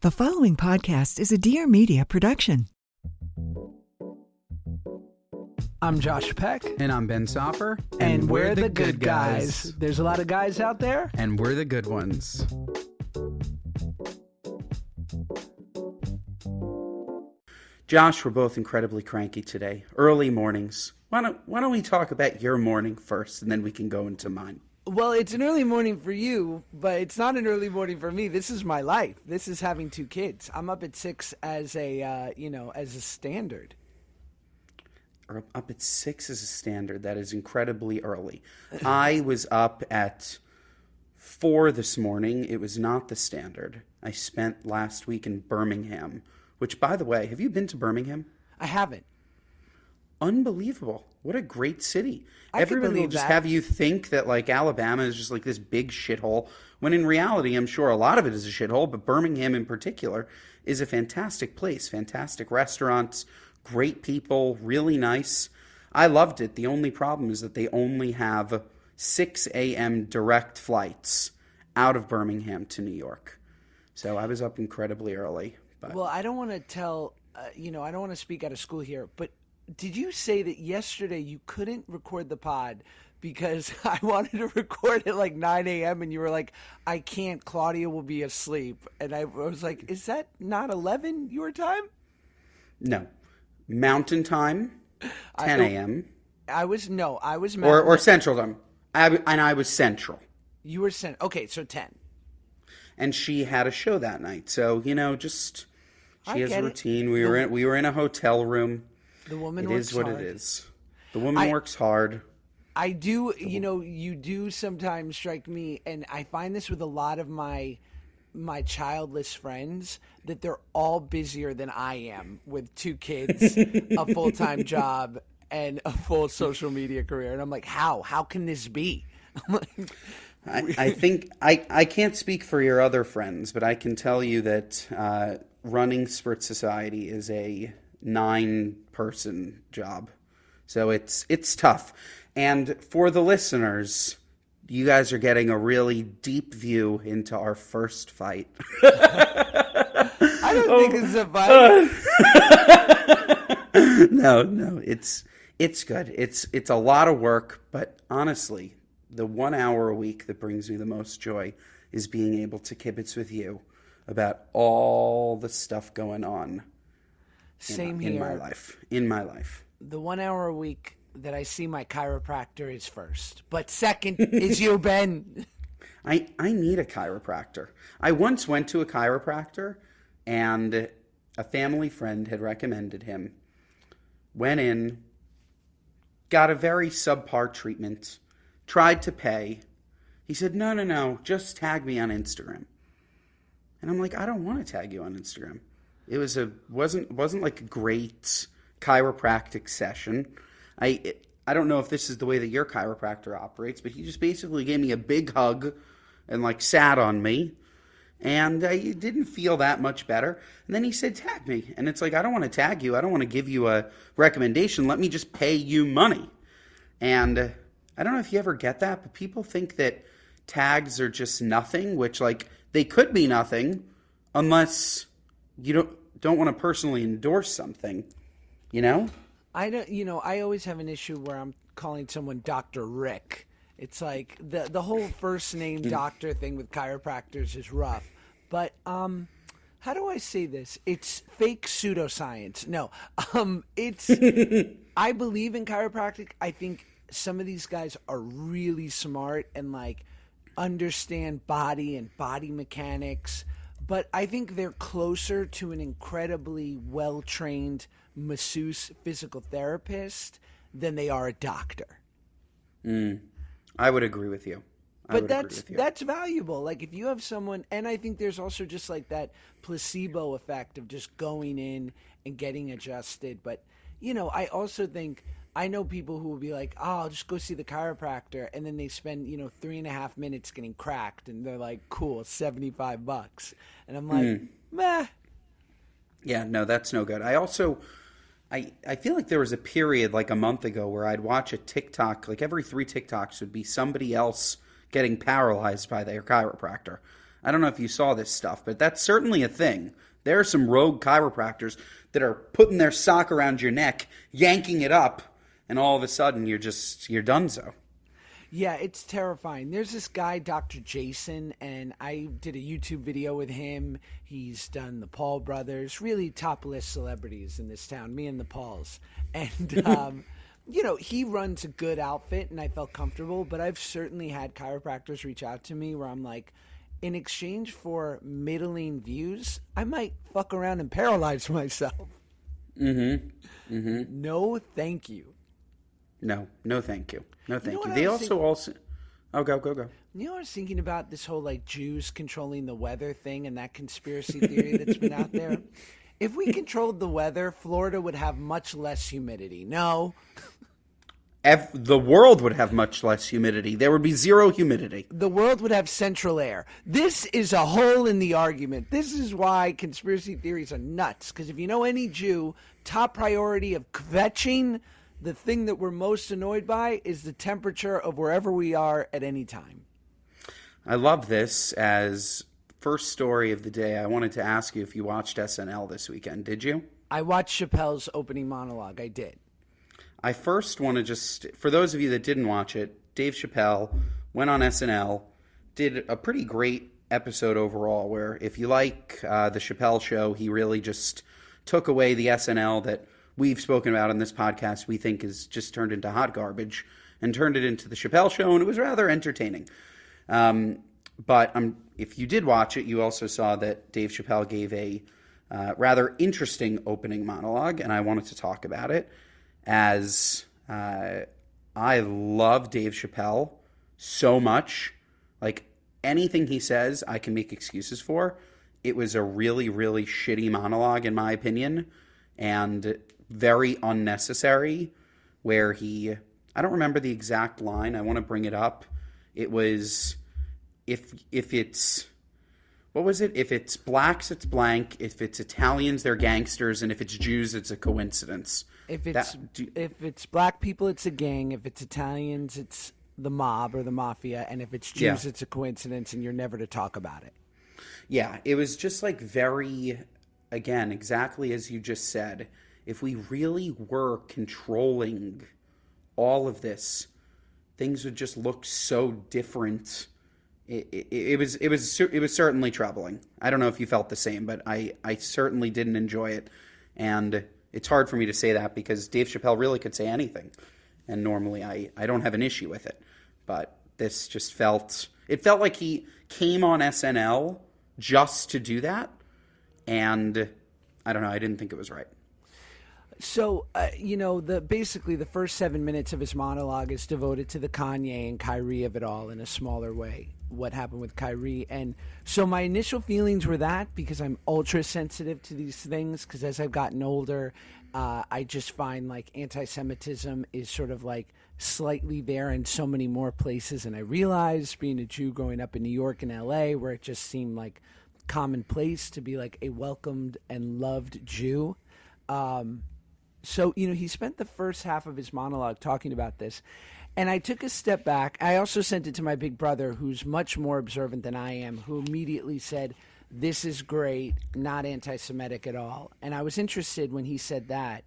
The following podcast is a Dear Media production. I'm Josh Peck. And I'm Ben Soffer. And, we're, the, good guys. There's a lot of guys out there. And we're the good ones. Josh, we're both incredibly cranky today. Early mornings. Why don't, why don't we talk about your morning first and then we can go into mine? Well, it's an early morning for you, but it's not an early morning for me. This is my life. This is having two kids. I'm up at six as a, uh, you know, as a standard. Or up at six as a standard. That is incredibly early. I was up at four this morning. It was not the standard. I spent last week in Birmingham, which, by the way, have you been to Birmingham? I haven't. Unbelievable. What a great city. I Everybody will just that. have you think that like Alabama is just like this big shithole, when in reality, I'm sure a lot of it is a shithole, but Birmingham in particular is a fantastic place. Fantastic restaurants, great people, really nice. I loved it. The only problem is that they only have 6 a.m. direct flights out of Birmingham to New York. So I was up incredibly early. But Well, I don't want to tell, uh, you know, I don't want to speak out of school here, but did you say that yesterday you couldn't record the pod because I wanted to record at like 9 a.m. and you were like, I can't, Claudia will be asleep. And I was like, is that not 11 your time? no. Mountain time, 10 a.m. I was, no, I was, or or Central Time. I, and I was Central, you were sent, okay, so 10. and she had a show that night. So you know, just she I has a it. routine. We were in, we were in a hotel room. The woman It works is what hard. it is. The woman I- works hard. I do, you know, you do sometimes strike me, and I find this with a lot of my my childless friends that they're all busier than I am with two kids, a full time job, and a full social media career. And I'm like, how? How can this be? Like, I, I think I, I can't speak for your other friends, but I can tell you that uh, running Spritz Society is a nine person job. So it's it's tough. And for the listeners, you guys are getting a really deep view into our first fight. I don't think it's a fight. no, no, it's it's good. It's it's a lot of work, but honestly, the one hour a week that brings me the most joy is being able to kibitz with you about all the stuff going on in, Same in my life. In my life. The one hour a week that I see my chiropractor is first, but second is you, Ben. I, I need a chiropractor. I once went to a chiropractor and a family friend had recommended him. Went in, got a very subpar treatment, tried to pay. He said, No, no, no, just tag me on Instagram. And I'm like, I don't want to tag you on Instagram. It was a wasn't wasn't like a great chiropractic session. I I don't know if this is the way that your chiropractor operates, but he just basically gave me a big hug and like sat on me, and I didn't feel that much better. And then he said, "Tag me," and it's like I don't want to tag you. I don't want to give you a recommendation. Let me just pay you money. And I don't know if you ever get that, but people think that tags are just nothing, which like they could be nothing unless you don't don't want to personally endorse something, you know? I don't, you know, I always have an issue where I'm calling someone Dr. Rick. It's like the the whole first name doctor thing with chiropractors is rough. But um how do I say this? It's fake pseudoscience. No, um, it's. I believe in chiropractic. I think some of these guys are really smart and like understand body and body mechanics, but I think they're closer to an incredibly well trained masseuse physical therapist than they are a doctor. Mm. I would agree with you. I But that's that's valuable. Like if you have someone, and I think there's also just like that placebo effect of just going in and getting adjusted. But you know, I also think I know people who will be like, "Oh, I'll just go see the chiropractor," and then they spend you know three and a half minutes getting cracked, and they're like, "Cool, seventy five bucks," and I'm like, mm. "Meh." Yeah, no, that's no good. I also I I feel like there was a period like a month ago where I'd watch a TikTok, like every 3 TikToks would be somebody else getting paralyzed by their chiropractor. I don't know if you saw this stuff, but that's certainly a thing. There are some rogue chiropractors that are putting their sock around your neck, yanking it up, and all of a sudden you're just you're done so. Yeah, it's terrifying. There's this guy, Dr. Jason, and I did a YouTube video with him. He's done the Paul brothers, really top list celebrities in this town, me and the Pauls. And, um, you know, he runs a good outfit, and I felt comfortable, but I've certainly had chiropractors reach out to me where I'm like, in exchange for middling views, I might fuck around and paralyze myself. Mm-hmm. Mm-hmm. No, thank you. No, no thank you. No thank you. what I They also also Oh, go go go. You know, I was thinking about this whole like Jews controlling the weather thing and that conspiracy theory that's been out there. If we controlled the weather, Florida would have much less humidity. No, Ev- the world would have much less humidity. There would be zero humidity. the world would have central air. This is a hole in the argument. This is why conspiracy theories are nuts. Because if you know any Jew, top priority of kvetching, the thing that we're most annoyed by is the temperature of wherever we are at any time. I love this as first story of the day. I wanted to ask you if you watched SNL this weekend. Did you? I watched Chappelle's opening monologue. I did. I first want to just, for those of you that didn't watch it, Dave Chappelle went on SNL, did a pretty great episode overall. Where if you like uh, the Chappelle show, he really just took away the SNL that we've spoken about in this podcast. We think is just turned into hot garbage and turned it into the Chappelle show, and it was rather entertaining. Um, but um, if you did watch it, you also saw that Dave Chappelle gave a uh, rather interesting opening monologue, and I wanted to talk about it as uh, I love Dave Chappelle so much. Like anything he says, I can make excuses for. It was a really, really shitty monologue, in my opinion, and very unnecessary. Where he, I don't remember the exact line. I want to bring it up. It was, if if it's what was it? If it's blacks, it's blank. If it's Italians, they're gangsters, and if it's Jews, it's a coincidence. If it's That- do- if it's black people, it's a gang. If it's Italians, it's the mob or the mafia. And if it's Jews, Yeah. it's a coincidence, and you're never to talk about it. Yeah, it was just like very, again, exactly as you just said. If we really were controlling all of this, things would just look so different. It, it, it was it was it was certainly troubling. I don't know if you felt the same, but I I certainly didn't enjoy it, and it's hard for me to say that because Dave Chappelle really could say anything, and normally I I don't have an issue with it, but this just felt it felt like he came on SNL just to do that, and I don't know. I didn't think it was right. So uh, you know, the basically the first seven minutes of his monologue is devoted to the Kanye and Kyrie of it all in a smaller way. What happened with Kyrie, and so my initial feelings were that because I'm ultra sensitive to these things. Because as I've gotten older, uh, I just find like anti-Semitism is sort of like slightly there in so many more places, and I realized being a Jew growing up in New York and L.A., where it just seemed like commonplace to be like a welcomed and loved Jew. Um, so you know he spent the first half of his monologue talking about this and i took a step back. I also sent it to my big brother who's much more observant than i am who immediately said this is great not anti-semitic at all. And i was interested when he said that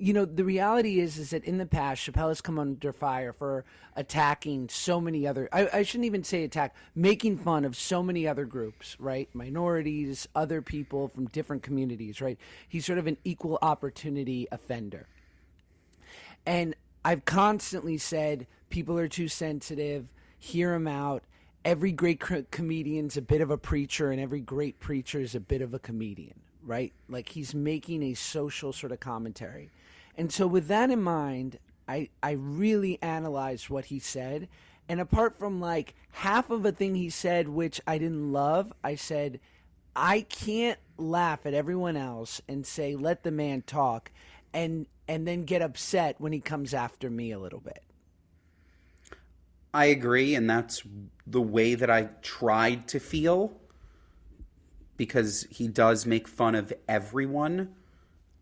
you know, the reality is, is that in the past, Chappelle has come under fire for attacking so many other. I, I, shouldn't even say attack, making fun of so many other groups, right? Minorities, other people from different communities, right? He's sort of an equal opportunity offender. And I've constantly said people are too sensitive. Hear him out. Every great co- comedian's a bit of a preacher, and every great preacher is a bit of a comedian, right? Like he's making a social sort of commentary. And so, with that in mind, I, I really analyzed what he said. And apart from like half of a thing he said, which I didn't love, I said, I can't laugh at everyone else and say, let the man talk, and, and then get upset when he comes after me a little bit. I agree, and that's the way that I tried to feel because he does make fun of everyone.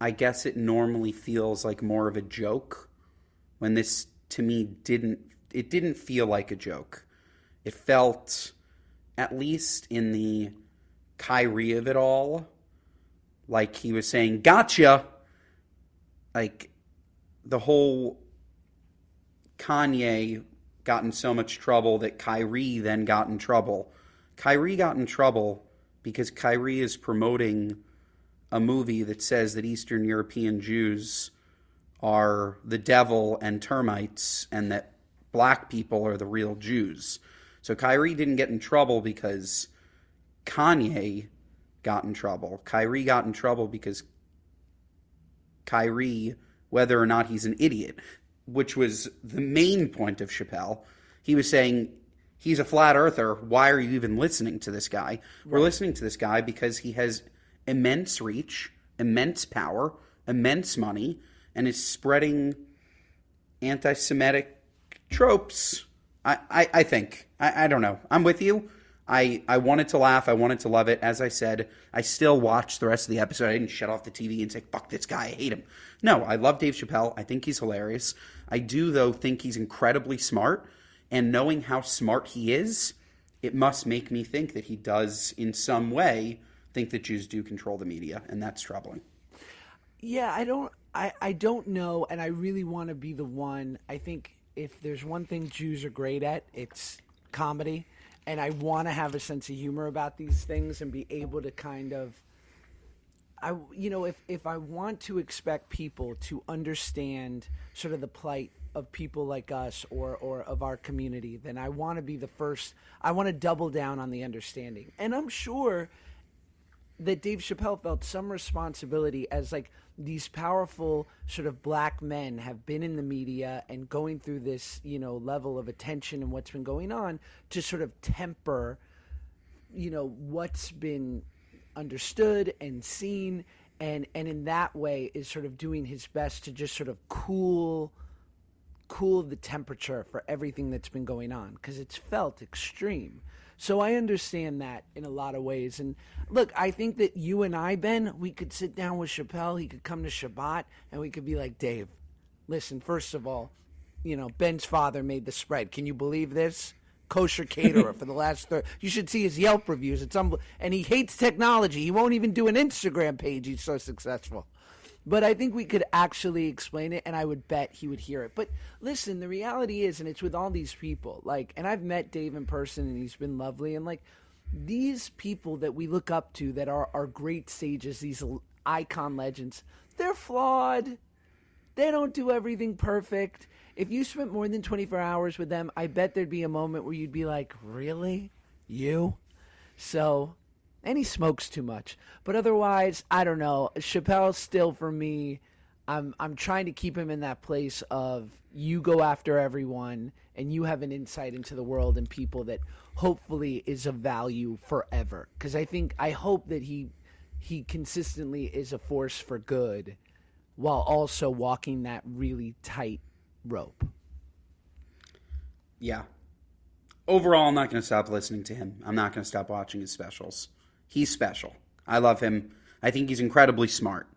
I guess it normally feels like more of a joke when this to me didn't it didn't feel like a joke. It felt at least in the Kyrie of it all like he was saying gotcha like the whole Kanye got in so much trouble that Kyrie then got in trouble. Kyrie got in trouble because Kyrie is promoting a movie that says that Eastern European Jews are the devil and termites and that black people are the real Jews. So Kyrie didn't get in trouble because Kanye got in trouble. Kyrie got in trouble because Kyrie, whether or not he's an idiot, which was the main point of Chappelle, he was saying he's a flat earther. Why are you even listening to this guy? We're listening to this guy because he has immense reach, immense power, immense money, and is spreading anti Semitic tropes. I, I, I think. I, I don't know. I'm with you. I, I wanted to laugh. I wanted to love it. As I said, I still watched the rest of the episode. I didn't shut off the TV and say, fuck this guy. I hate him. No, I love Dave Chappelle. I think he's hilarious. I do, though, think he's incredibly smart. And knowing how smart he is, it must make me think that he does, in some way, think that Jews do control the media, and that's troubling. Yeah, I don't, I, I don't know, and I really want to be the one. I think if there's one thing Jews are great at, it's comedy, and I want to have a sense of humor about these things and be able to kind of. I, you know, if, if I want to expect people to understand sort of the plight of people like us or, or of our community, then I want to be the first. I want to double down on the understanding. And I'm sure that Dave Chappelle felt some responsibility as like these powerful sort of black men have been in the media and going through this, you know, level of attention and what's been going on to sort of temper, you know, what's been understood and seen and and in that way is sort of doing his best to just sort of cool cool the temperature for everything that's been going on because it's felt extreme. So I understand that in a lot of ways. And look, I think that you and I, Ben, we could sit down with Chappelle. He could come to Shabbat and we could be like, Dave, listen, first of all, you know, Ben's father made the spread. Can you believe this? Kosher caterer for the last third. You should see his Yelp reviews. It's unbel- and he hates technology. He won't even do an Instagram page. He's so successful. But I think we could actually explain it, and I would bet he would hear it. But listen, the reality is, and it's with all these people, like, and I've met Dave in person, and he's been lovely, and like, these people that we look up to that are are great sages, these icon legends, they're flawed. They don't do everything perfect. If you spent more than 24 hours with them, I bet there'd be a moment where you'd be like, "Really? You?" So and he smokes too much. But otherwise, I don't know. Chappelle still for me. I'm I'm trying to keep him in that place of you go after everyone and you have an insight into the world and people that hopefully is of value forever. Because I think I hope that he he consistently is a force for good while also walking that really tight rope. Yeah. Overall, I'm not going to stop listening to him. I'm not going to stop watching his specials he's special. I love him. I think he's incredibly smart.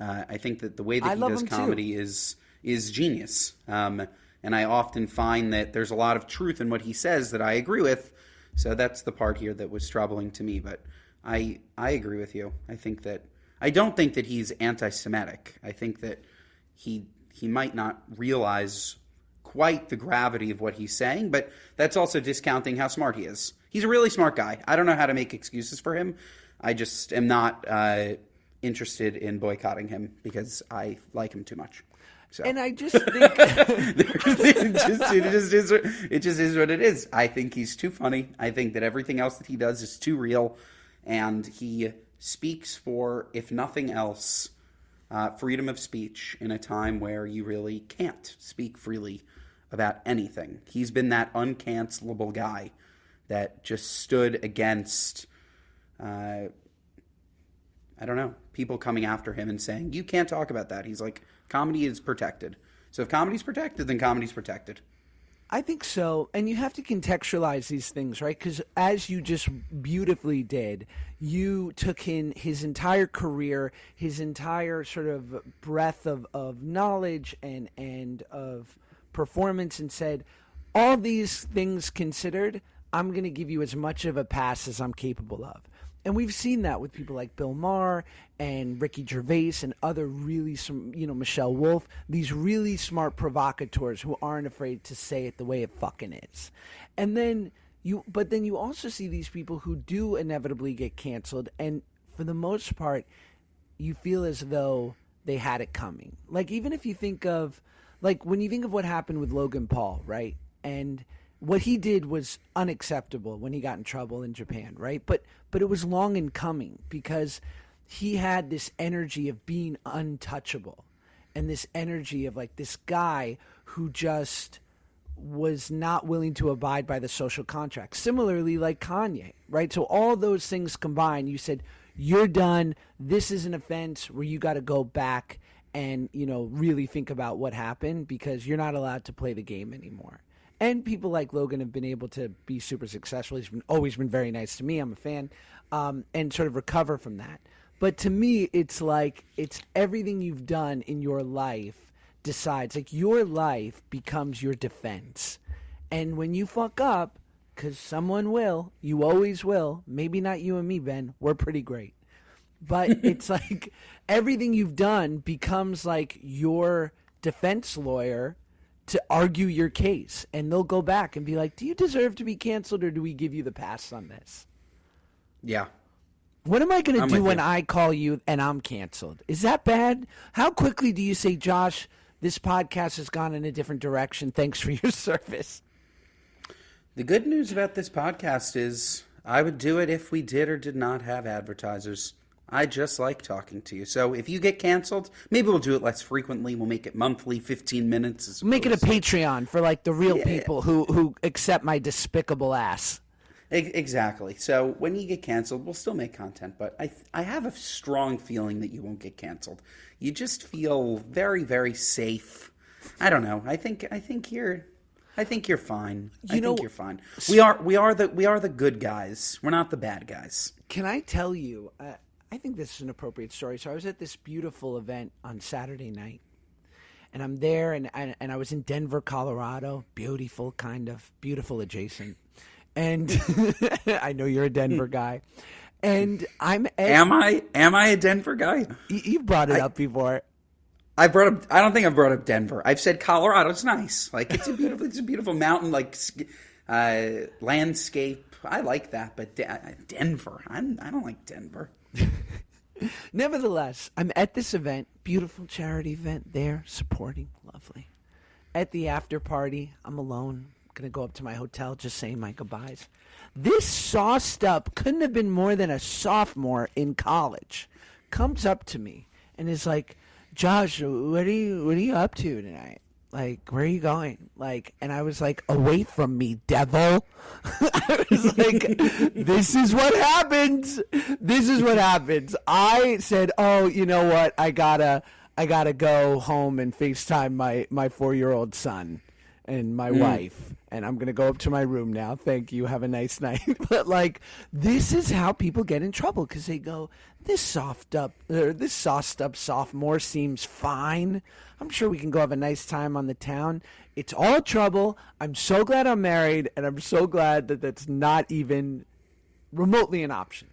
Uh, I think that the way that I he does comedy too. is is genius. Um, and I often find that there's a lot of truth in what he says that I agree with. So that's the part here that was troubling to me. But I I agree with you. I think that I don't think that he's anti-Semitic. I think that he he might not realize quite the gravity of what he's saying, but that's also discounting how smart he is. He's a really smart guy. I don't know how to make excuses for him. I just am not uh, interested in boycotting him because I like him too much. So. And I just think it, just, it, just is, it just is what it is. I think he's too funny. I think that everything else that he does is too real. And he speaks for, if nothing else, uh, freedom of speech in a time where you really can't speak freely about anything. He's been that uncancelable guy that just stood against, uh, I don't know, people coming after him and saying, you can't talk about that. He's like, comedy is protected. So if comedy's protected, then comedy's protected. I think so. And you have to contextualize these things, right? Because as you just beautifully did, you took in his entire career, his entire sort of breadth of, of knowledge and, and of performance, and said, all these things considered, I'm going to give you as much of a pass as I'm capable of. And we've seen that with people like Bill Maher and Ricky Gervais and other really, some, you know, Michelle Wolf, these really smart provocateurs who aren't afraid to say it the way it fucking is. And then you, but then you also see these people who do inevitably get canceled. And for the most part, you feel as though they had it coming. Like, even if you think of, like, when you think of what happened with Logan Paul, right? And, what he did was unacceptable when he got in trouble in Japan, right? But but it was long in coming because he had this energy of being untouchable and this energy of like this guy who just was not willing to abide by the social contract. Similarly, like Kanye, right? So all those things combined, you said you're done. This is an offense where you got to go back and you know really think about what happened because you're not allowed to play the game anymore and people like Logan have been able to be super successful. He's been, always been very nice to me. I'm a fan, um, and sort of recover from that. But to me, it's like it's everything you've done in your life decides. Like your life becomes your defense, and when you fuck up, because someone will, you always will. Maybe not you and me, Ben. We're pretty great, but it's like everything you've done becomes like your defense lawyer to argue your case and they'll go back and be like do you deserve to be canceled or do we give you the pass on this? Yeah. What am i going to do when you. i call you and i'm canceled? Is that bad? How quickly do you say josh this podcast has gone in a different direction. Thanks for your service. The good news about this podcast is i would do it if we did or did not have advertisers I just like talking to you. So if you get canceled, maybe we'll do it less frequently. We'll make it monthly, 15 minutes. Make it a Patreon for like the real yeah. people who, who accept my despicable ass. Exactly. So when you get canceled, we'll still make content, but I I have a strong feeling that you won't get canceled. You just feel very very safe. I don't know. I think I think you're I think you're fine. You I know, think you're fine. We are we are the we are the good guys. We're not the bad guys. Can I tell you? Uh, I think this is an appropriate story. So I was at this beautiful event on Saturday night, and I'm there, and and, and I was in Denver, Colorado. Beautiful, kind of beautiful, adjacent. And I know you're a Denver guy, and I'm. At, am I? Am I a Denver guy? You, brought it I, up before. I brought up. I don't think I've brought up Denver. I've said Colorado's nice. Like it's a beautiful. it's a beautiful mountain like uh, landscape. I like that, but De- Denver. I'm. I don't like Denver. Nevertheless, I'm at this event, beautiful charity event there, supporting, lovely. At the after party, I'm alone. Gonna go up to my hotel, just saying my goodbyes. This sauced up, couldn't have been more than a sophomore in college, comes up to me and is like, "Josh, what are you what are you up to tonight?" Like where are you going? Like and i was like away from me devil. I was like this is what happens this is what happens i said oh you know what? I gotta i gotta go home and facetime my my four year old son and my mm. wife and i'm gonna go up to my room now thank you have a nice night but like this is how people get in trouble because they go this soft up or this sauced up sophomore seems fine I'm sure we can go have a nice time on the town. It's all trouble. I'm so glad I'm married, and I'm so glad that that's not even remotely an option.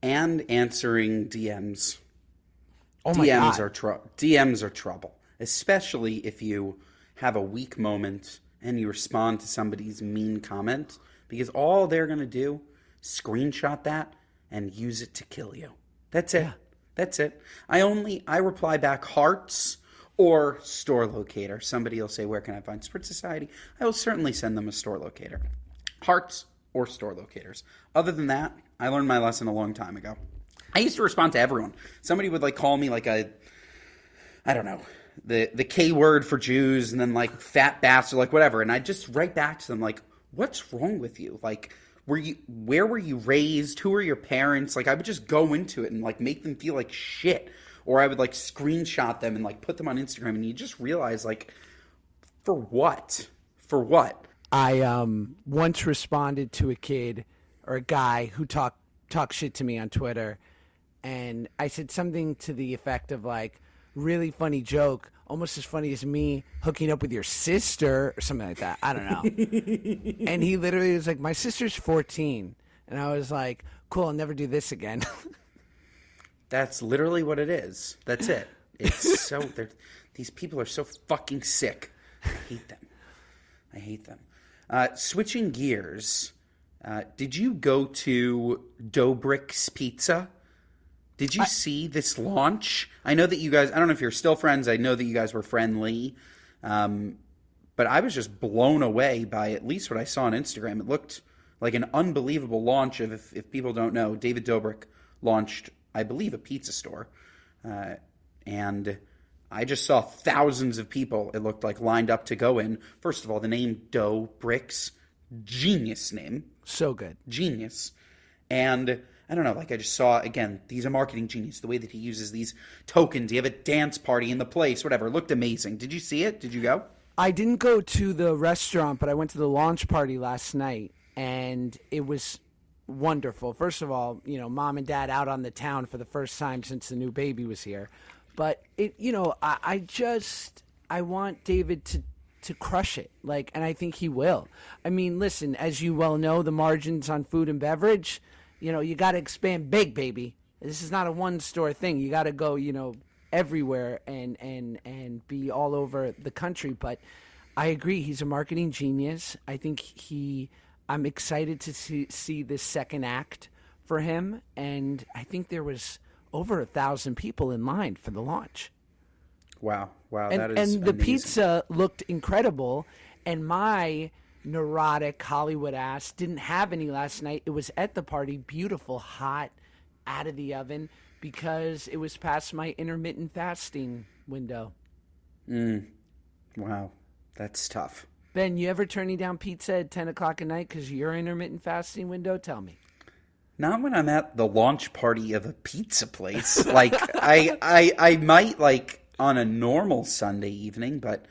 And answering DMs. Oh my DMs God. are trouble. DMs are trouble, especially if you have a weak moment and you respond to somebody's mean comment because all they're going to do screenshot that and use it to kill you. That's it. That's it. I only I reply back hearts or store locator. Somebody will say, "Where can I find Spritz Society?" I will certainly send them a store locator. Hearts or store locators. Other than that, I learned my lesson a long time ago. I used to respond to everyone. Somebody would like call me like a I don't know, the the K word for Jews and then like fat bastard, like whatever. And I just write back to them like, what's wrong with you? Like, were you where were you raised? Who are your parents? Like I would just go into it and like make them feel like shit. Or I would like screenshot them and like put them on Instagram and you just realize like for what? For what? I um once responded to a kid or a guy who talked talked shit to me on Twitter, and I said something to the effect of like, "Really funny joke, almost as funny as me hooking up with your sister or something like that." I don't know. and he literally was like, "My sister's 14," and I was like, "Cool, I'll never do this again." That's literally what it is. That's it. It's so these people are so fucking sick. I hate them. I hate them. Uh, switching gears, uh, did you go to Dobrik's Pizza? Did you see this launch? I know that you guys. I don't know if you're still friends. I know that you guys were friendly, um, but I was just blown away by at least what I saw on Instagram. It looked like an unbelievable launch of. If, if people don't know, David Dobrik launched, I believe, a pizza store, uh, and I just saw thousands of people. It looked like lined up to go in. First of all, the name Dough Bricks, genius name so good. genius. And I don't know, like I just saw again, he's a marketing genius. The way that he uses these tokens, you have a dance party in the place, whatever. Looked amazing. Did you see it? Did you go? I didn't go to the restaurant, but I went to the launch party last night, and it was wonderful. First of all, you know, mom and dad out on the town for the first time since the new baby was here. But it, you know, I, I just I want David to to crush it, like, and I think he will. I mean, listen, as you well know, the margins on food and beverage, you know, you got to expand big, baby. This is not a one store thing. You got to go, you know, everywhere and and and be all over the country. But I agree, he's a marketing genius. I think he. I'm excited to see see this second act for him, and I think there was over a thousand people in line for the launch. Wow, wow, And, that is and the amazing. pizza looked incredible, and my neurotic Hollywood ass didn't have any last night. It was at the party, beautiful, hot, out of the oven, because it was past my intermittent fasting window. Mm. Wow, that's tough. Ben, you ever turning down pizza at 10 o'clock at night because your intermittent fasting window? Tell me. Not when I'm at the launch party of a pizza place. like I, I, I might like on a normal Sunday evening, but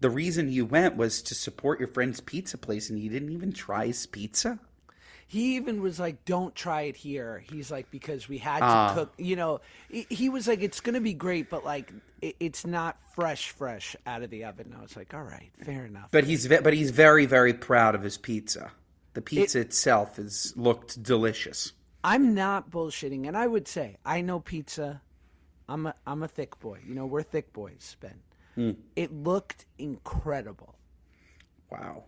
the reason you went was to support your friend's pizza place, and you didn't even try his pizza. He even was like, "Don't try it here." He's like, because we had to Ah. cook. You know, he, he was like, "It's gonna be great, but like, it, it's not fresh, fresh out of the oven." And I was like, "All right, fair enough." But he's ve- but he's very very proud of his pizza. The pizza itself is looked delicious. I'm not bullshitting, and I would say I know pizza. I'm a I'm a thick boy. You know, we're thick boys, Ben. Hmm. It looked incredible. Wow.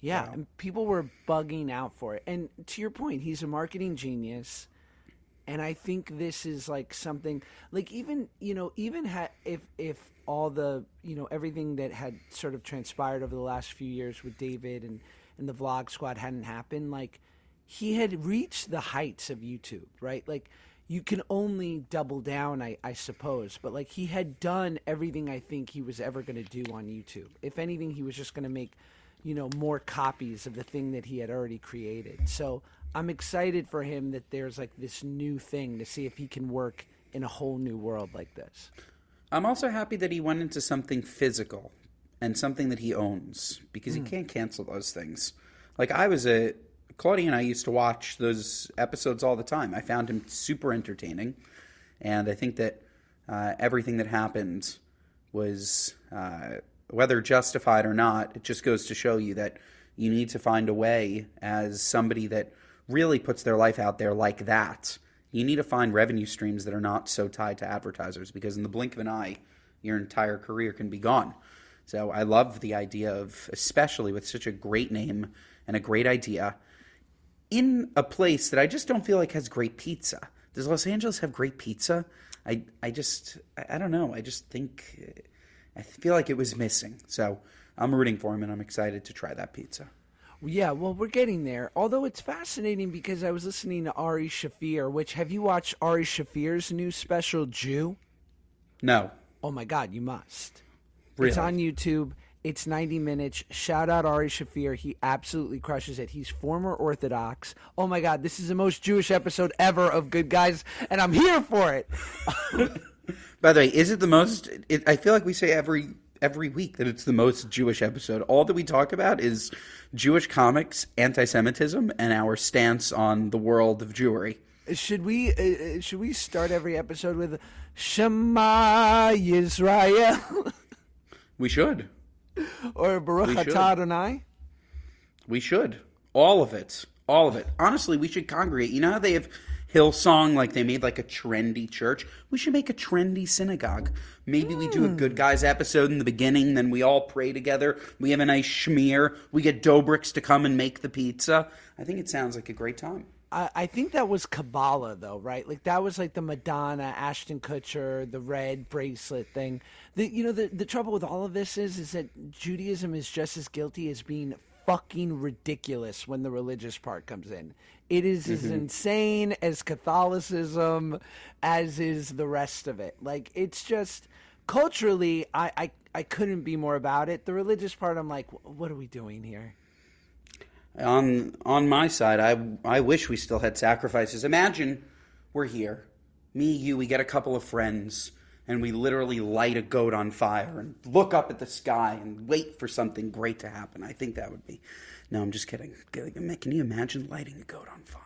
Yeah, and people were bugging out for it. And to your point, he's a marketing genius, and I think this is like something like even you know even ha- if if all the you know everything that had sort of transpired over the last few years with David and and the Vlog Squad hadn't happened, like he had reached the heights of YouTube, right? Like you can only double down, I, I suppose, but like he had done everything I think he was ever going to do on YouTube. If anything, he was just going to make you know more copies of the thing that he had already created. So I'm excited for him that there's like this new thing to see if he can work in a whole new world like this. I'm also happy that he went into something physical and something that he owns because Hmm. he can't cancel those things. Like I was a Claudia and I used to watch those episodes all the time. I found him super entertaining, and I think that uh, everything that happened was uh, whether justified or not. It just goes to show you that you need to find a way as somebody that really puts their life out there like that You need to find revenue streams that are not so tied to advertisers because in the blink of an eye, your entire career can be gone. So I love the idea of, especially with such a great name and a great idea, in a place that I just don't feel like has great pizza. Does Los Angeles have great pizza? I I just I, don't know. I just think I feel like it was missing. So I'm rooting for him and I'm excited to try that pizza. Yeah, well, we're getting there. Although it's fascinating because I was listening to Ari Shaffir, which have you watched Ari Shaffir's new special, Jew? No. Oh my God, you must. Really? It's on YouTube. It's 90 minutes. Shout out Ari Shaffir. He absolutely crushes it. He's former Orthodox. Oh my God, this is the most Jewish episode ever of Good Guys, and I'm here for it. By the way, is it the most? It, I feel like we say every every week that it's the most Jewish episode. All that we talk about is Jewish comics, anti-Semitism, and our stance on the world of Jewry. Should we uh, uh, should we start every episode with Shema Yisrael We should. or Baruch. Atah? We should. All of it. All of it. Honestly, we should congregate. You know how they have Hillsong, like they made like a trendy church? We should make a trendy synagogue. Maybe we do a hmm. Good Guys episode in the beginning, then we all pray together. We have a nice schmear. We get Dobricks to come and make the pizza. I think it sounds like a great time. I, I think that was Kabbalah, though, right? Like that was like the Madonna, Ashton Kutcher, the red bracelet thing. The you know the the trouble with all of this is is that Judaism is just as guilty as being fucking ridiculous when the religious part comes in. It is as mm-hmm. insane as Catholicism, as is the rest of it. Like it's just culturally, I I, I couldn't be more about it. The religious part, I'm like, what are we doing here? On on my side, I I wish we still had sacrifices. Imagine we're here, me, you, we get a couple of friends, and we literally light a goat on fire and look up at the sky and wait for something great to happen. I think that would be. No, I'm just kidding. Can you imagine lighting a goat on fire?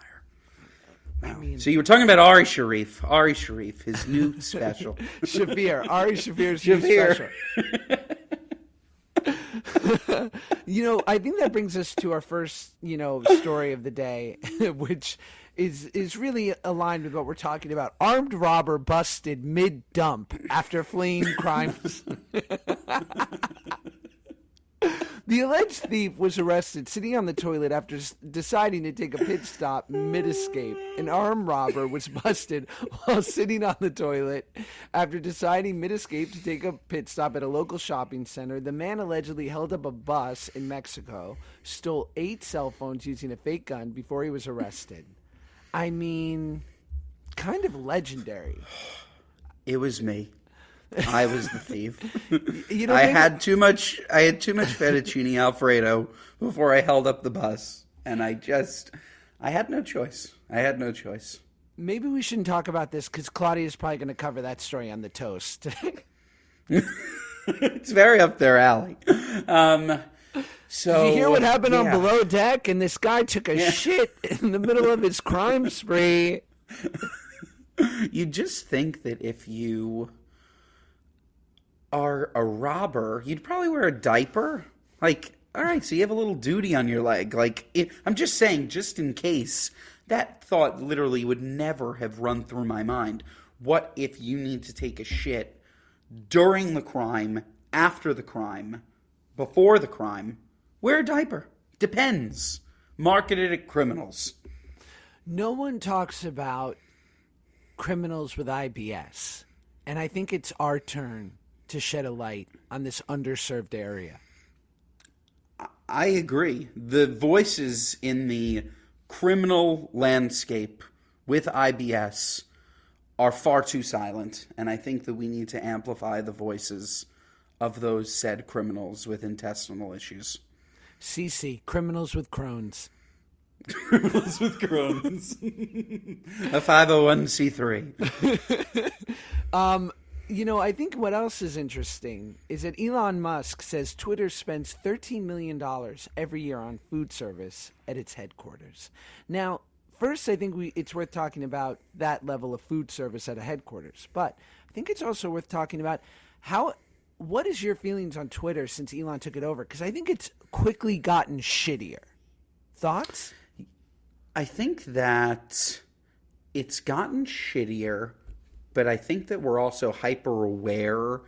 Wow. so you were talking about Ari Sharif, Ari Sharif, his new special. Shaffir, Ari Shaffir's new special. you know, I think that brings us to our first, you know, story of the day, which is is really aligned with what we're talking about. Armed robber busted mid dump after fleeing crimes. The alleged thief was arrested sitting on the toilet after s- deciding to take a pit stop mid escape. An armed robber was busted while sitting on the toilet after deciding mid escape to take a pit stop at a local shopping center. The man allegedly held up a bus in Mexico, stole eight cell phones using a fake gun before he was arrested. I mean, kind of legendary. It was me. I was the thief. You know, I had too much. I had too much fettuccine alfredo before I held up the bus, and I just, I had no choice. I had no choice. Maybe we shouldn't talk about this because Claudia is probably going to cover that story on the toast. It's very up their alley. Um, so Did you hear what happened on. Below Deck? And this guy took a shit in the middle of his crime spree. You just think that if you are a robber, you'd probably wear a diaper. Like, all right, so you have a little duty on your leg. Like, it, I'm just saying, just in case, that thought literally would never have run through my mind. What if you need to take a shit during the crime, after the crime, before the crime? Wear a diaper. Depends. Marketed at criminals. No one talks about criminals with IBS. And I think it's our turn to shed a light on this underserved area. I agree. The voices in the criminal landscape with IBS are far too silent, and I think that we need to amplify the voices of those said criminals with intestinal issues. CC, criminals with Crohn's. Criminals with Crohn's. A 501c3. You know, I think what else is interesting is that Elon Musk says Twitter spends $13 million every year on food service at its headquarters. Now, first, I think we, it's worth talking about that level of food service at a headquarters. But I think it's also worth talking about how. What is your feelings on Twitter since Elon took it over? Because I think it's quickly gotten shittier. Thoughts? I think that it's gotten shittier, but I think that we're also hyper aware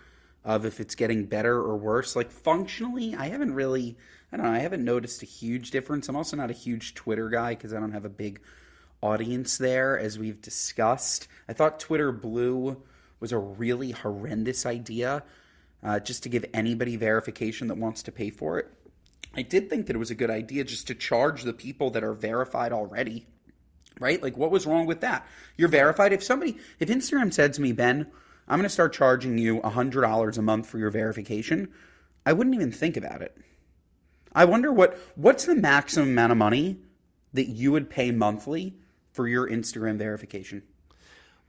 of if it's getting better or worse. Like functionally, I haven't really, I don't know, I haven't noticed a huge difference. I'm also not a huge Twitter guy because I don't have a big audience there, as we've discussed. I thought Twitter Blue was a really horrendous idea uh, just to give anybody verification that wants to pay for it. I did think that it was a good idea just to charge the people that are verified already, right? Like, what was wrong with that? You're verified. If somebody, if Instagram said to me, Ben, I'm going to start charging you $100 a month for your verification, I wouldn't even think about it. I wonder what what's the maximum amount of money that you would pay monthly for your Instagram verification?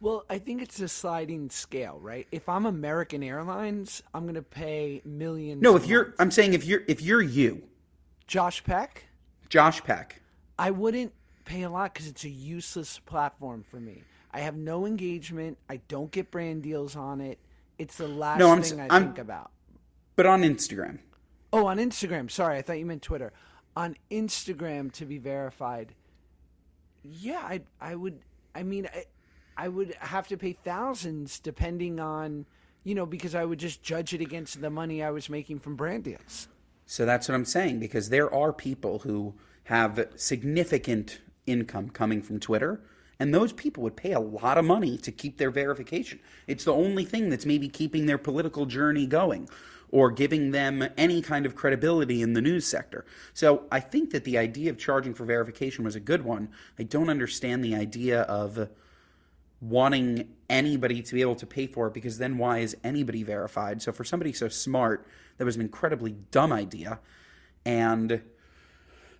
Well, I think it's a sliding scale, right? If I'm American Airlines, I'm going to pay millions. No, if you're. I'm saying if you're if you're you, Josh Peck, Josh Peck. I wouldn't pay a lot because it's a useless platform for me. I have no engagement. I don't get brand deals on it. It's the last No, I'm thing I I'm- think about. But on Instagram. Oh, on Instagram. Sorry, I thought you meant Twitter. On Instagram to be verified. Yeah, I I would. I mean, I, I would have to pay thousands depending on you know because I would just judge it against the money I was making from brand deals. So that's what I'm saying because there are people who have significant income coming from Twitter, and those people would pay a lot of money to keep their verification. It's the only thing that's maybe keeping their political journey going or giving them any kind of credibility in the news sector. So I think that the idea of charging for verification was a good one. I don't understand the idea of wanting anybody to be able to pay for it because then why is anybody verified? So for somebody so smart, that was an incredibly dumb idea. And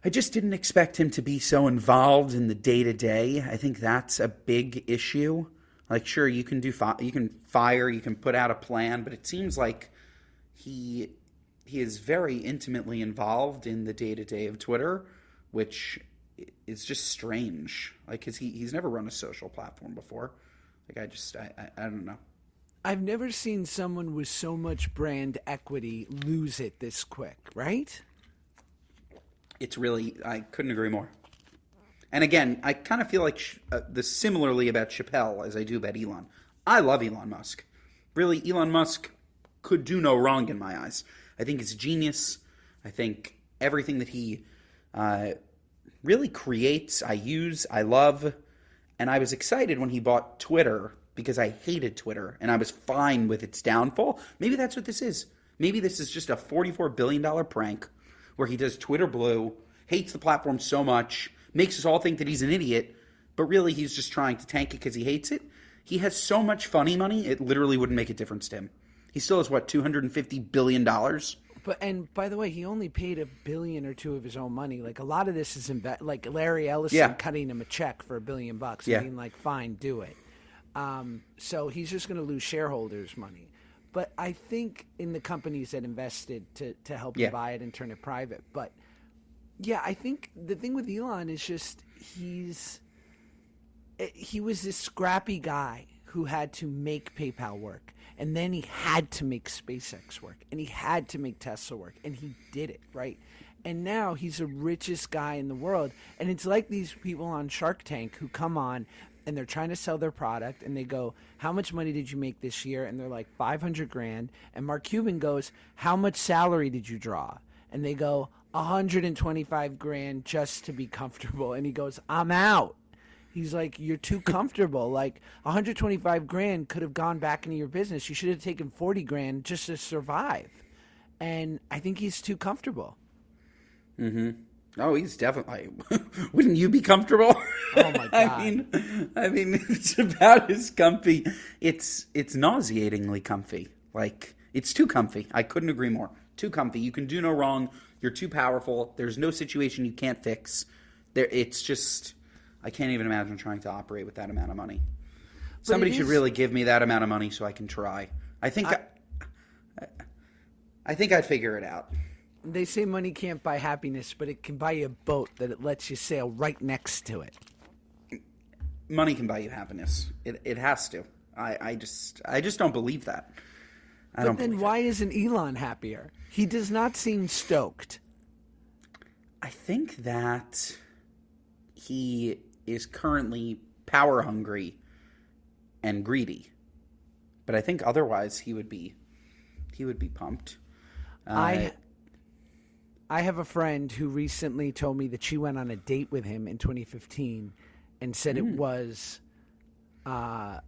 I just didn't expect him to be so involved in the day to day. I think that's a big issue. Like, sure, you can do fi- you can fire, you can put out a plan, but it seems like he he is very intimately involved in the day to day of Twitter, which is just strange. Like, cause he he's never run a social platform before. Like, I just I I, I don't know. I've never seen someone with so much brand equity lose it this quick, right? It's really I couldn't agree more. And again, I kind of feel like sh- uh, the similarly about Chappelle as I do about Elon. I love Elon Musk. Really, Elon Musk could do no wrong in my eyes. I think he's genius. I think everything that he uh, really creates, I use, I love. And I was excited when he bought Twitter because I hated Twitter and I was fine with its downfall. Maybe that's what this is. Maybe this is just a $44 billion prank where he does Twitter blue, hates the platform so much, makes us all think that he's an idiot, but really he's just trying to tank it because he hates it. He has so much funny money, it literally wouldn't make a difference to him. He still has, what, $250 billion? But and by the way, he only paid a billion or two of his own money. Like a lot of this is inve- like Larry Ellison Yeah. cutting him a check for a billion bucks. Yeah. I mean, like, fine, do it. Um, so he's just going to lose shareholders' money. But I think in the companies that invested to to help Yeah. buy it and turn it private. But yeah, I think the thing with Elon is just he's eh, he was this scrappy guy who had to make PayPal work. And then he had to make SpaceX work. And he had to make Tesla work. And he did it, right? And now he's the richest guy in the world. And it's like these people on Shark Tank who come on and they're trying to sell their product and they go, How much money did you make this year? And they're like, 500 grand. And Mark Cuban goes, How much salary did you draw? And they go, 125 grand just to be comfortable. And he goes, I'm out. He's like, you're too comfortable. like 125 grand could have gone back into your business. You should have taken 40 grand just to survive. And I think he's too comfortable. Mm-hmm. Oh, he's definitely. Wouldn't you be comfortable? Oh my god! I mean, I mean, it's about as comfy. It's it's nauseatingly comfy. Like it's too comfy. I couldn't agree more. Too comfy. You can do no wrong. You're too powerful. There's no situation you can't fix. There, it's just. I can't even imagine trying to operate with that amount of money. Somebody it should really give me that amount of money so I can try. I think. I, I think I'd figure it out. They say money can't buy happiness, but it can buy you a boat that it lets you sail right next to it. money can buy you happiness. It it has to. I, I just I just don't believe that. I But don't then why isn't Elon happier? He does not seem stoked. I think that he is currently power hungry and greedy. But I think otherwise he would be he would be pumped. Uh, I I have a friend who recently told me that she went on a date with him in 2015 and said it was uh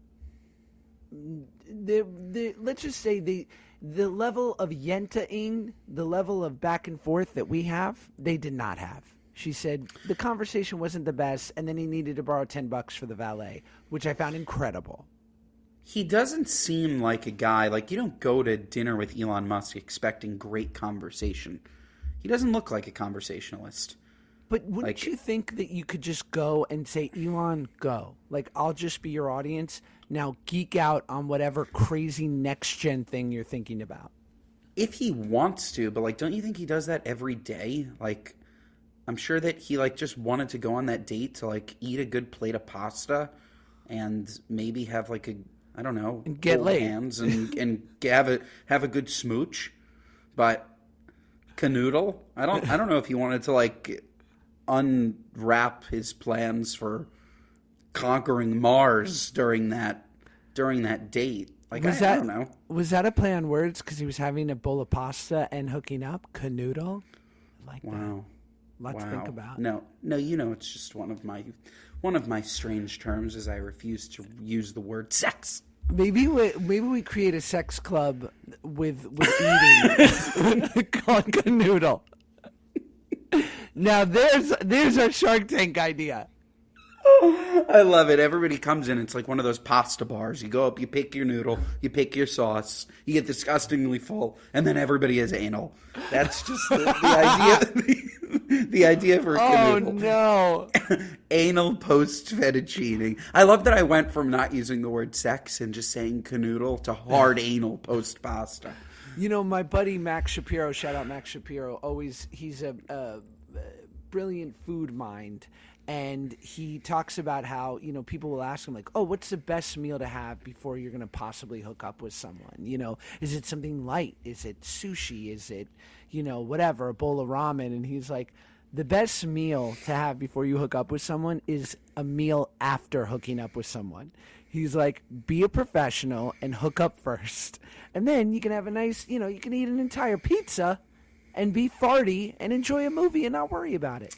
the the let's just say the the level of yentaing, the level of back and forth that we have, they did not have. She said the conversation wasn't the best, and then he needed to borrow ten bucks for the valet, which I found incredible. he doesn't seem like a guy like you don't go to dinner with Elon Musk expecting great conversation. He doesn't look like a conversationalist. But wouldn't Like- you think that you could just go and say, Elon, go? Like, I'll just be your audience. Now geek out on whatever crazy next gen thing you're thinking about. if he wants to, but like, don't you think he does that every day? Like, I'm sure that he like just wanted to go on that date to like eat a good plate of pasta and maybe have like a I don't know And get laid. hands and and have a have a good smooch, but canoodle. I don't I don't know if he wanted to like unwrap his plans for conquering Mars during that during that date. Like Was I, that I don't know. Was that a play on words because he was having a bowl of pasta and hooking up? Canoodle? I Like that. Wow. Lot to think about. No, no, you know it's just one of my one of my strange terms is I refuse to use the word sex. Maybe we maybe we create a sex club with with eating called Canoodle. Now there's there's our Shark Tank idea. I love it. Everybody comes in. It's like one of those pasta bars. You go up, you pick your noodle, you pick your sauce, you get disgustingly full, and then everybody is anal. That's just the, the idea. The, idea for a Oh no! Anal post fettuccine. I love that I went from not using the word sex and just saying canoodle to hard anal post pasta. You know, my buddy Max Shapiro, shout out Max Shapiro, always, he's a, a brilliant food mind. And he talks about how, you know, people will ask him, like, oh, what's the best meal to have before you're going to possibly hook up with someone? You know, is it something light? Is it sushi? Is it, you know, whatever, a bowl of ramen? And he's like, the best meal to have before you hook up with someone is a meal after hooking up with someone. He's like, be a professional and hook up first. And then you can have a nice, you know, you can eat an entire pizza and be farty and enjoy a movie and not worry about it.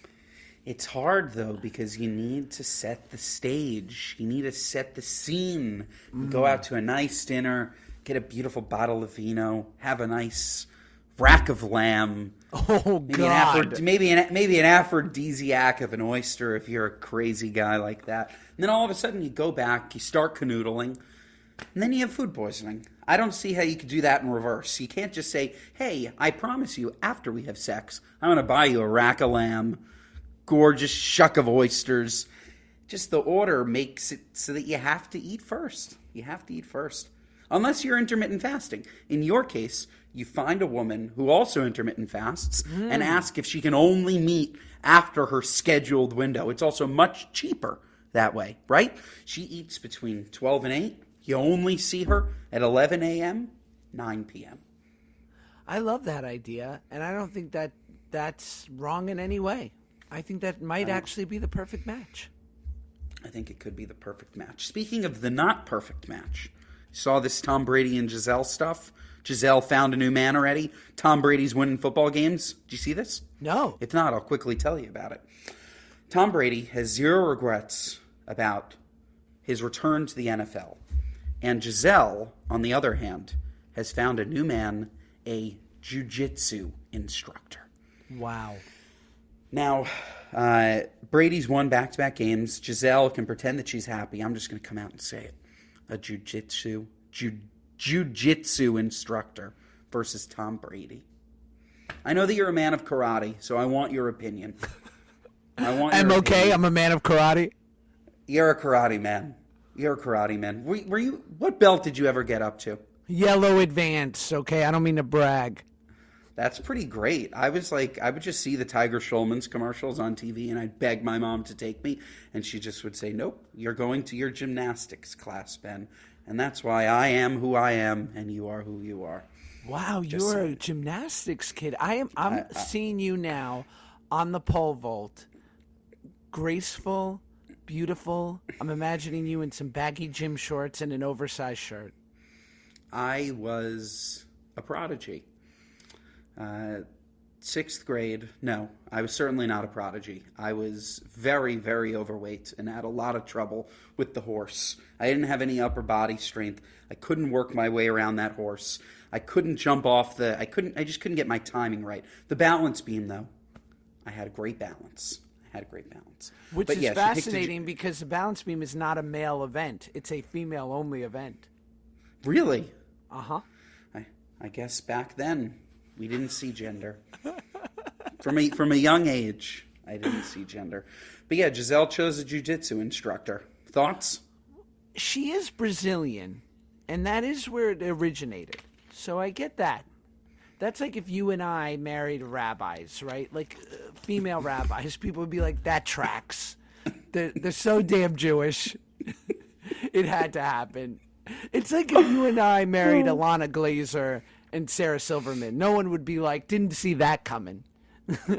It's hard though because you need to set the stage. You need to set the scene. You Go mm. out to a nice dinner, get a beautiful bottle of vino, have a nice rack of lamb. Oh, Maybe an, aphro- maybe an maybe an aphrodisiac of an oyster if you're a crazy guy like that. And then all of a sudden you go back, you start canoodling, and then you have food poisoning. I don't see how you could do that in reverse. You can't just say, "Hey, I promise you, after we have sex, I'm going to buy you a rack of lamb, gorgeous shuck of oysters." Just the order makes it so that you have to eat first. You have to eat first. Unless you're intermittent fasting. In your case, you find a woman who also intermittent fasts hmm. and ask if she can only meet after her scheduled window. It's also much cheaper that way, right? She eats between 12 and 8. You only see her at 11 a.m., 9 p.m. I love that idea, and I don't think that that's wrong in any way. I think that might actually be the perfect match. I think it could be the perfect match. Speaking of the not perfect match, saw this Tom Brady and Gisele stuff. Gisele found a new man already. Tom Brady's winning football games. Do you see this? No. If not, I'll quickly tell you about it. Tom Brady has zero regrets about his return to the NFL. And Gisele, on the other hand, has found a new man, a jiu-jitsu instructor. Wow. Now, uh, Brady's won back to back games. Gisele can pretend that she's happy. I'm just going to come out and say it. A jujitsu, ju- jujitsu instructor versus Tom Brady. I know that you're a man of karate, so I want your opinion. I want. I'm okay. opinion. I'm a man of karate. You're a karate man. You're a karate man. Were, were you? What belt did you ever get up to? Yellow advance. Okay, I don't mean to brag. That's pretty great. I was like, I would just see the Tiger Schulmann's commercials on TV, and I'd beg my mom to take me, and she just would say, "Nope, you're going to your gymnastics class, Ben." And that's why I am who I am, and you are who you are. Wow, you're a gymnastics kid. I am. I'm seeing you now on the pole vault, graceful beautiful. I'm imagining you in some baggy gym shorts and an oversized shirt. I was a prodigy. Uh, sixth grade, no, I was certainly not a prodigy. I was very, very overweight and had a lot of trouble with the horse. I didn't have any upper body strength. I couldn't work my way around that horse. I couldn't jump off the. I couldn't. I just couldn't get my timing right. The balance beam, though, I had a great balance. I had a great balance. Which But is yeah, picked a fascinating because the balance beam is not a male event; it's a female only event. Really? Uh huh. I, I guess back then we didn't see gender. from a from a young age, I didn't see gender. But yeah, Gisele chose a jujitsu instructor. Thoughts? She is Brazilian, and that is where it originated. So I get that. That's like if you and I married rabbis, right? Like uh, female rabbis. People would be like, "That tracks." They're they're so damn Jewish. it had to happen. It's like if you and I married Ilana Glazer and Sarah Silverman. No one would be like, "Didn't see that coming."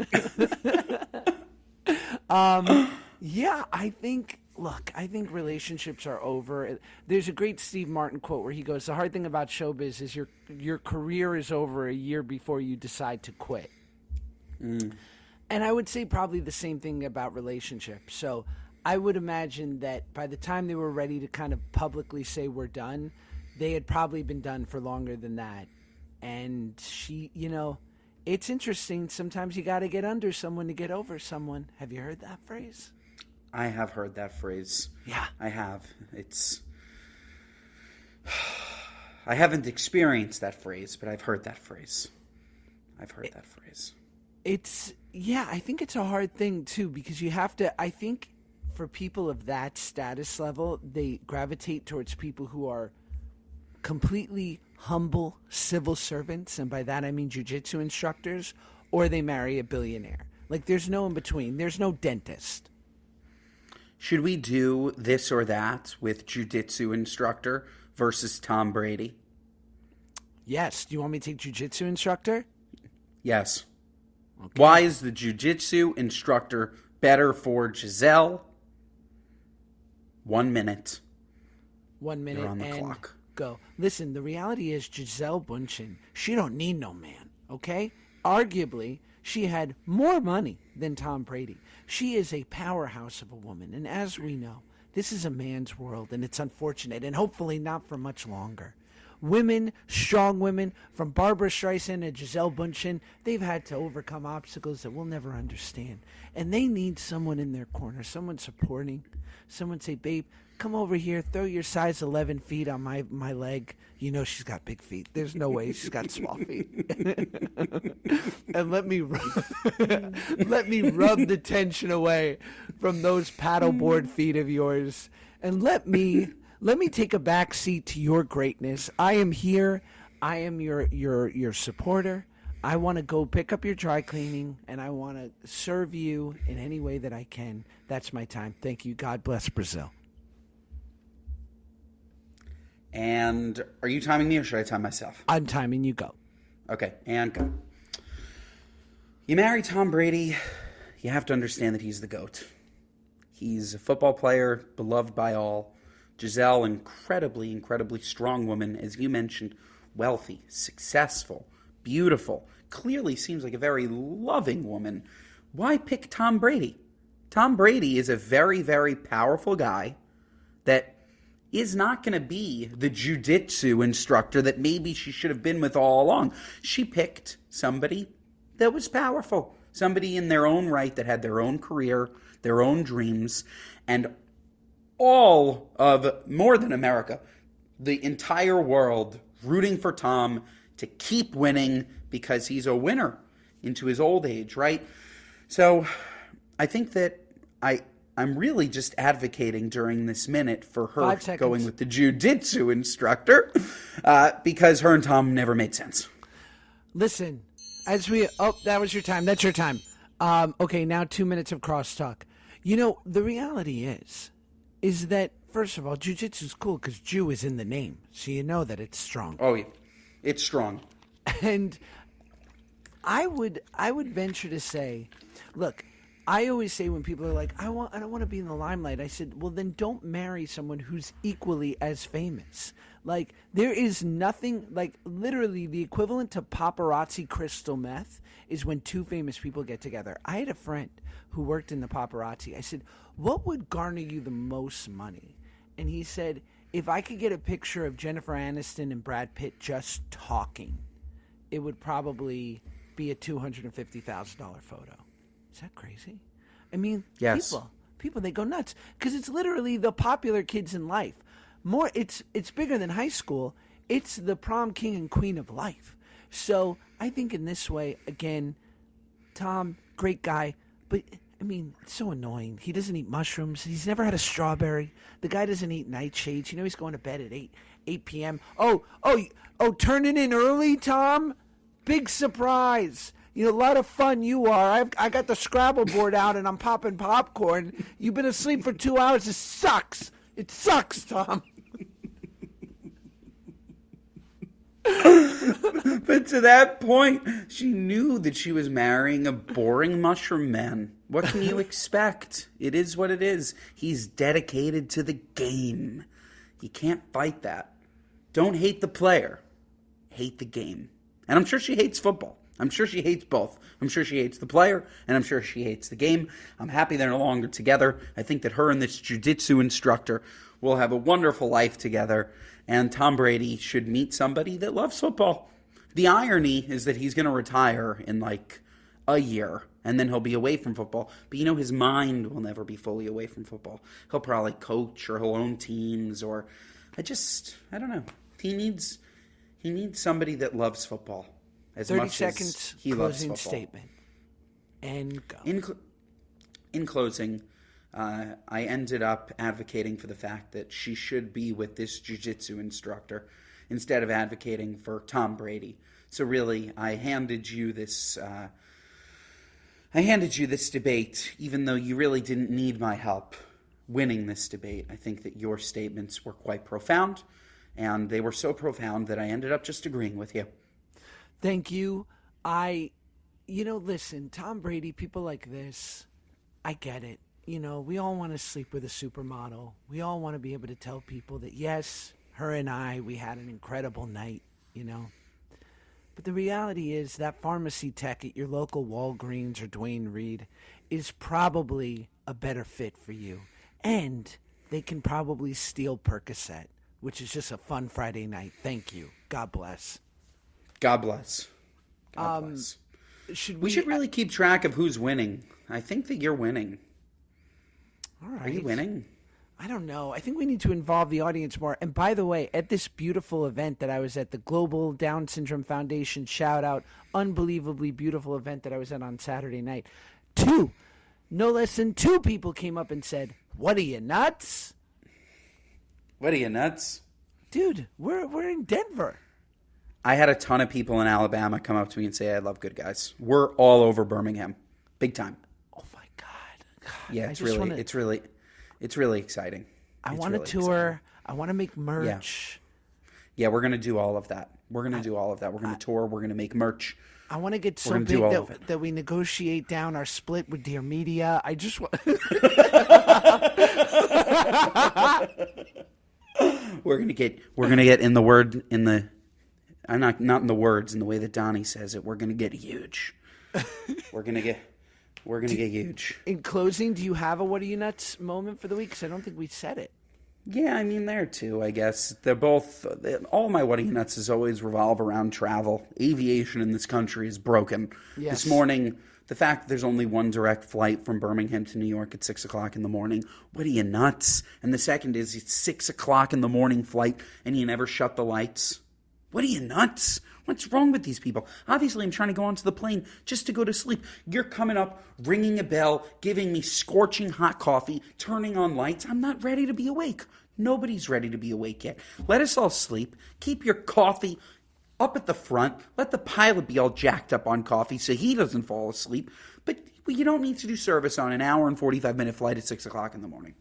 um, yeah, I think. Look, I think relationships are over. There's a great Steve Martin quote where he goes, "The hard thing about showbiz is your your career is over a year before you decide to quit." And I would say probably the same thing about relationships. So I would imagine that by the time they were ready to kind of publicly say we're done, they had probably been done for longer than that. And she, you know, it's interesting. Sometimes you got to get under someone to get over someone. Have you heard that phrase? I have heard that phrase. Yeah. I have. It's. I haven't experienced that phrase, but I've heard that phrase. I've heard that phrase. It's yeah, I think it's a hard thing too because you have to I think for people of that status level, they gravitate towards people who are completely humble civil servants and by that I mean jujitsu instructors or they marry a billionaire. Like there's no in between. There's no dentist. Should we do this or that with jujitsu instructor versus Tom Brady? Yes, do you want me to take jujitsu instructor? Yes. Why is the jujitsu instructor better for Gisele? One minute. One minute You're on the and clock. Go. Listen, the reality is Gisele Bundchen, she don't need no man, okay? Arguably, she had more money than Tom Brady. She is a powerhouse of a woman, and as we know, this is a man's world, and it's unfortunate, and hopefully not for much longer. Women, strong women, from Barbara Streisand and Gisele Bundchen, they've had to overcome obstacles that we'll never understand. And they need someone in their corner, someone supporting, someone say, babe, come over here, throw your size 11 feet on my, my leg. You know she's got big feet. There's no way she's got small feet. and let me rub, let me rub the tension away from those paddleboard mm. feet of yours. And let me let me take a back seat to your greatness. I am here. I am your your your supporter. I want to go pick up your dry cleaning and I want to serve you in any way that I can. That's my time. Thank you. God bless Brazil. And are you timing me or should I time myself? I'm timing you go. Okay, and go. You marry Tom Brady, you have to understand that he's the GOAT. He's a football player, beloved by all. Gisele, incredibly, incredibly strong woman, as you mentioned, wealthy, successful, beautiful, clearly seems like a very loving woman. Why pick Tom Brady? Tom Brady is a very, very powerful guy that is not going to be the jujitsu instructor that maybe she should have been with all along. She picked somebody that was powerful, somebody in their own right that had their own career, their own dreams, and all of more than America, the entire world rooting for Tom to keep winning because he's a winner into his old age, right? So I think that I I'm really just advocating during this minute for her going with the jujitsu instructor uh, because her and Tom never made sense. Listen, as we oh, that was your time. That's your time. Um, okay, now two minutes of crosstalk. You know, the reality is, is that first of all, jujitsu is cool because Jew is in the name, so you know that it's strong. Oh, yeah. it's strong. And I would I would venture to say, look, I always say when people are like, I want, I don't want to be in the limelight. I said, well, then don't marry someone who's equally as famous. Like there is nothing like literally the equivalent to paparazzi crystal meth is when two famous people get together. I had a friend who worked in the paparazzi. I said, what would garner you the most money? And he said, if I could get a picture of Jennifer Aniston and Brad Pitt just talking, it would probably be a two hundred and fifty thousand dollar photo. Is that crazy? I mean, Yes. people, people, they go nuts because it's literally the popular kids in life. More, it's it's bigger than high school. It's the prom king and queen of life. So I think in this way, again, Tom, great guy, but I mean, it's so annoying. He doesn't eat mushrooms. He's never had a strawberry. The guy doesn't eat nightshades. You know, he's going to bed at eight eight p.m. Oh, oh, oh, turning in early, Tom. Big surprise. You know, a lot of fun you are. I've I got the Scrabble board out and I'm popping popcorn. You've been asleep for two hours. It sucks. It sucks, Tom. But to that point, she knew that she was marrying a boring mushroom man. What can you expect? It is what it is. He's dedicated to the game. You can't fight that. Don't hate the player, hate the game. And I'm sure she hates football. I'm sure she hates both. I'm sure she hates the player, and I'm sure she hates the game. I'm happy they're no longer together. I think that her and this jujitsu instructor will have a wonderful life together, and Tom Brady should meet somebody that loves football. The irony is that he's going to retire in like a year and then he'll be away from football. But you know, his mind will never be fully away from football. He'll probably coach or he'll own teams or I just, I don't know. He needs, he needs somebody that loves football as Thirty much seconds. as he loves closing football. statement. And go. In, cl- in closing, uh, I ended up advocating for the fact that she should be with this jiu-jitsu instructor instead of advocating for Tom Brady. So really, I handed you this. Uh, I handed you this debate, even though you really didn't need my help winning this debate. I think that your statements were quite profound, and they were so profound that I ended up just agreeing with you. Thank you. I, you know, listen, Tom Brady, people like this, I get it. You know, we all want to sleep with a supermodel. We all want to be able to tell people that, yes, her and I, we had an incredible night, you know. But the reality is that pharmacy tech at your local Walgreens or Duane Reade is probably a better fit for you. And they can probably steal Percocet, which is just a fun Friday night. Thank you. God bless. God bless. God um, bless. Should we, We should really keep track of who's winning. I think that you're winning. All right. Are you winning? I don't know. I think we need to involve the audience more. And by the way, at this beautiful event that I was at, the Global Down Syndrome Foundation shout out, unbelievably beautiful event that I was at on Saturday night, two, no less than two people came up and said, What are you, nuts? What are you nuts? Dude, we're, we're in Denver. I had a ton of people in Alabama come up to me and say, I love good guys. We're all over Birmingham. Big time. Oh my God. God Yeah, it's really wanna, it's really it's really exciting. I want to really tour. exciting. I want to make merch. Yeah, we're gonna do all of that. We're gonna do all of that. We're gonna tour, we're gonna make merch. I want to get so big that, that we negotiate down our split with Dear Media. I just want. We're gonna get we're gonna get in the word in the I'm not not in the words in the way that Donnie says it. We're gonna get huge. we're gonna get we're gonna get huge. In closing, do you have a "What are you nuts" moment for the week? Because I don't think we said it. Yeah, I mean there too. I guess they're both. All my what are you nuts is always revolve around travel. Aviation in this country is broken. Yes. This morning, the fact that there's only one direct flight from Birmingham to New York at six o'clock in the morning. What are you nuts? And the second is it's six o'clock in the morning flight and you never shut the lights. What are you nuts? What's wrong with these people? Obviously, I'm trying to go onto the plane just to go to sleep. You're coming up, ringing a bell, giving me scorching hot coffee, turning on lights. I'm not ready to be awake. Nobody's ready to be awake yet. Let us all sleep. Keep your coffee up at the front. Let the pilot be all jacked up on coffee so he doesn't fall asleep. But you don't need to do service on an hour and 45 minute flight at 6 o'clock in the morning.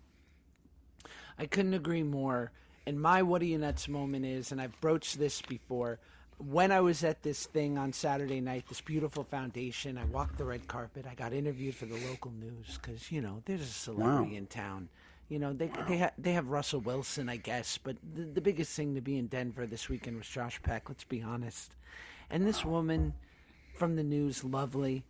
I couldn't agree more. And my "What are you nuts" moment is, and I've broached this before. when I was at this thing on Saturday night, this beautiful foundation, I walked the red carpet. I got interviewed for the local news because you know there's a celebrity Wow. in town. You know they they ha- they have Russell Wilson, I guess, but the, the biggest thing to be in Denver this weekend was Josh Peck. Let's be honest. And this woman from the news, lovely.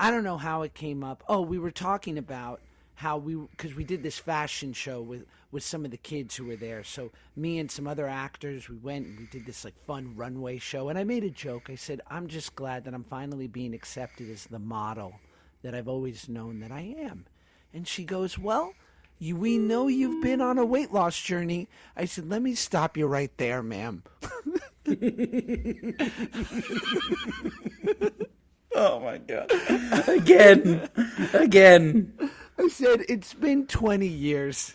I don't know how it came up. Oh, we were talking about how we because we did this fashion show with with some of the kids who were there. So me and some other actors, we went and we did this like fun runway show. And I made a joke. I said, "I'm just glad that I'm finally being accepted as the model that I've always known that I am." And she goes, "Well." You, we know you've been on a weight loss journey. I said, let me stop you right there, ma'am. Oh my god. again. Again. I said, It's been 20 years.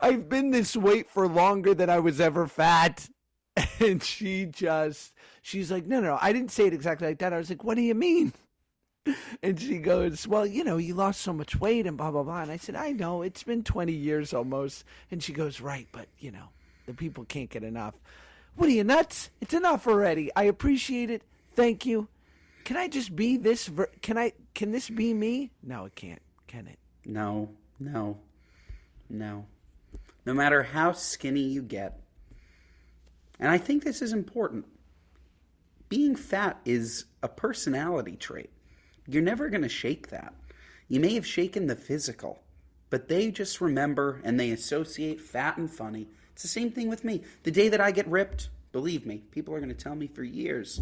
I've been this weight for longer than I was ever fat. And she just, she's like, No, no. I didn't say it exactly like that. I was like, What do you mean? And she goes, Well, you know, you lost so much weight and blah, blah, blah. And I said, I know. It's been 20 years almost. And she goes, Right, but, you know, the people can't get enough. What are you nuts? It's enough already. I appreciate it. Thank you. Can I just be this? Ver- can I? Can this be me? No, it can't. Can it? No, no, no. No matter how skinny you get. And I think this is important. Being fat is a personality trait. You're never going to shake that. You may have shaken the physical, but they just remember and they associate fat and funny. It's the same thing with me. The day that I get ripped, believe me, people are going to tell me for years,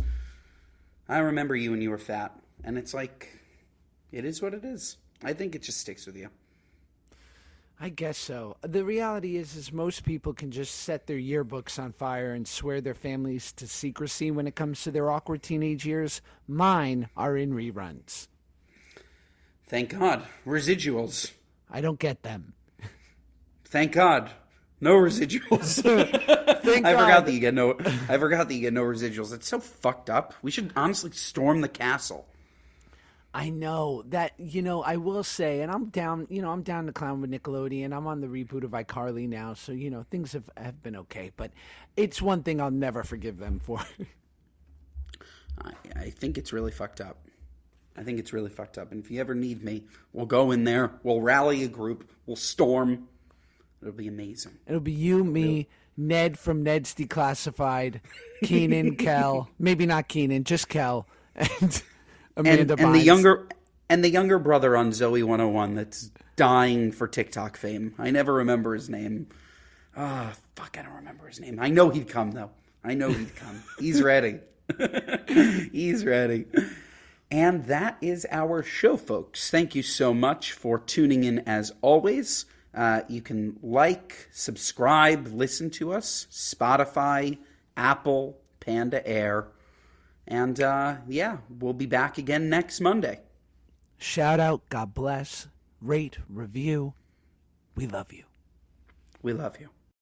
I remember you when you were fat. And it's like, it is what it is. I think it just sticks with you. I guess so. The reality is, is most people can just set their yearbooks on fire and swear their families to secrecy when it comes to their awkward teenage years. Mine are in reruns. Thank God. Residuals. I don't get them. Thank God. No residuals. Thank I God. forgot that you get no I forgot that you get no residuals. It's so fucked up. We should honestly storm the castle. I know that you know. I will say, and I'm down. You know, I'm down to clown with Nickelodeon. I'm on the reboot of iCarly now, so you know things have have been okay. But it's one thing I'll never forgive them for. I, I think it's really fucked up. I think it's really fucked up. And if you ever need me, we'll go in there, we'll rally a group, we'll storm. It'll be amazing. It'll be you, me, Ned from Ned's Declassified, Kenan, Kel, maybe not Kenan, just Kel, and Amanda and, and the younger and the younger brother on Zoey 101 that's dying for TikTok fame. I never remember his name. Ah, fuck, I don't remember his name. I know he'd come though. I know he'd come. He's ready. He's ready. And that is our show, folks. Thank you so much for tuning in as always. Uh, you can like, subscribe, listen to us, Spotify, Apple, Pandora. And uh, yeah, we'll be back again next Monday. Shout out, God bless, rate, review. We love you. We love you.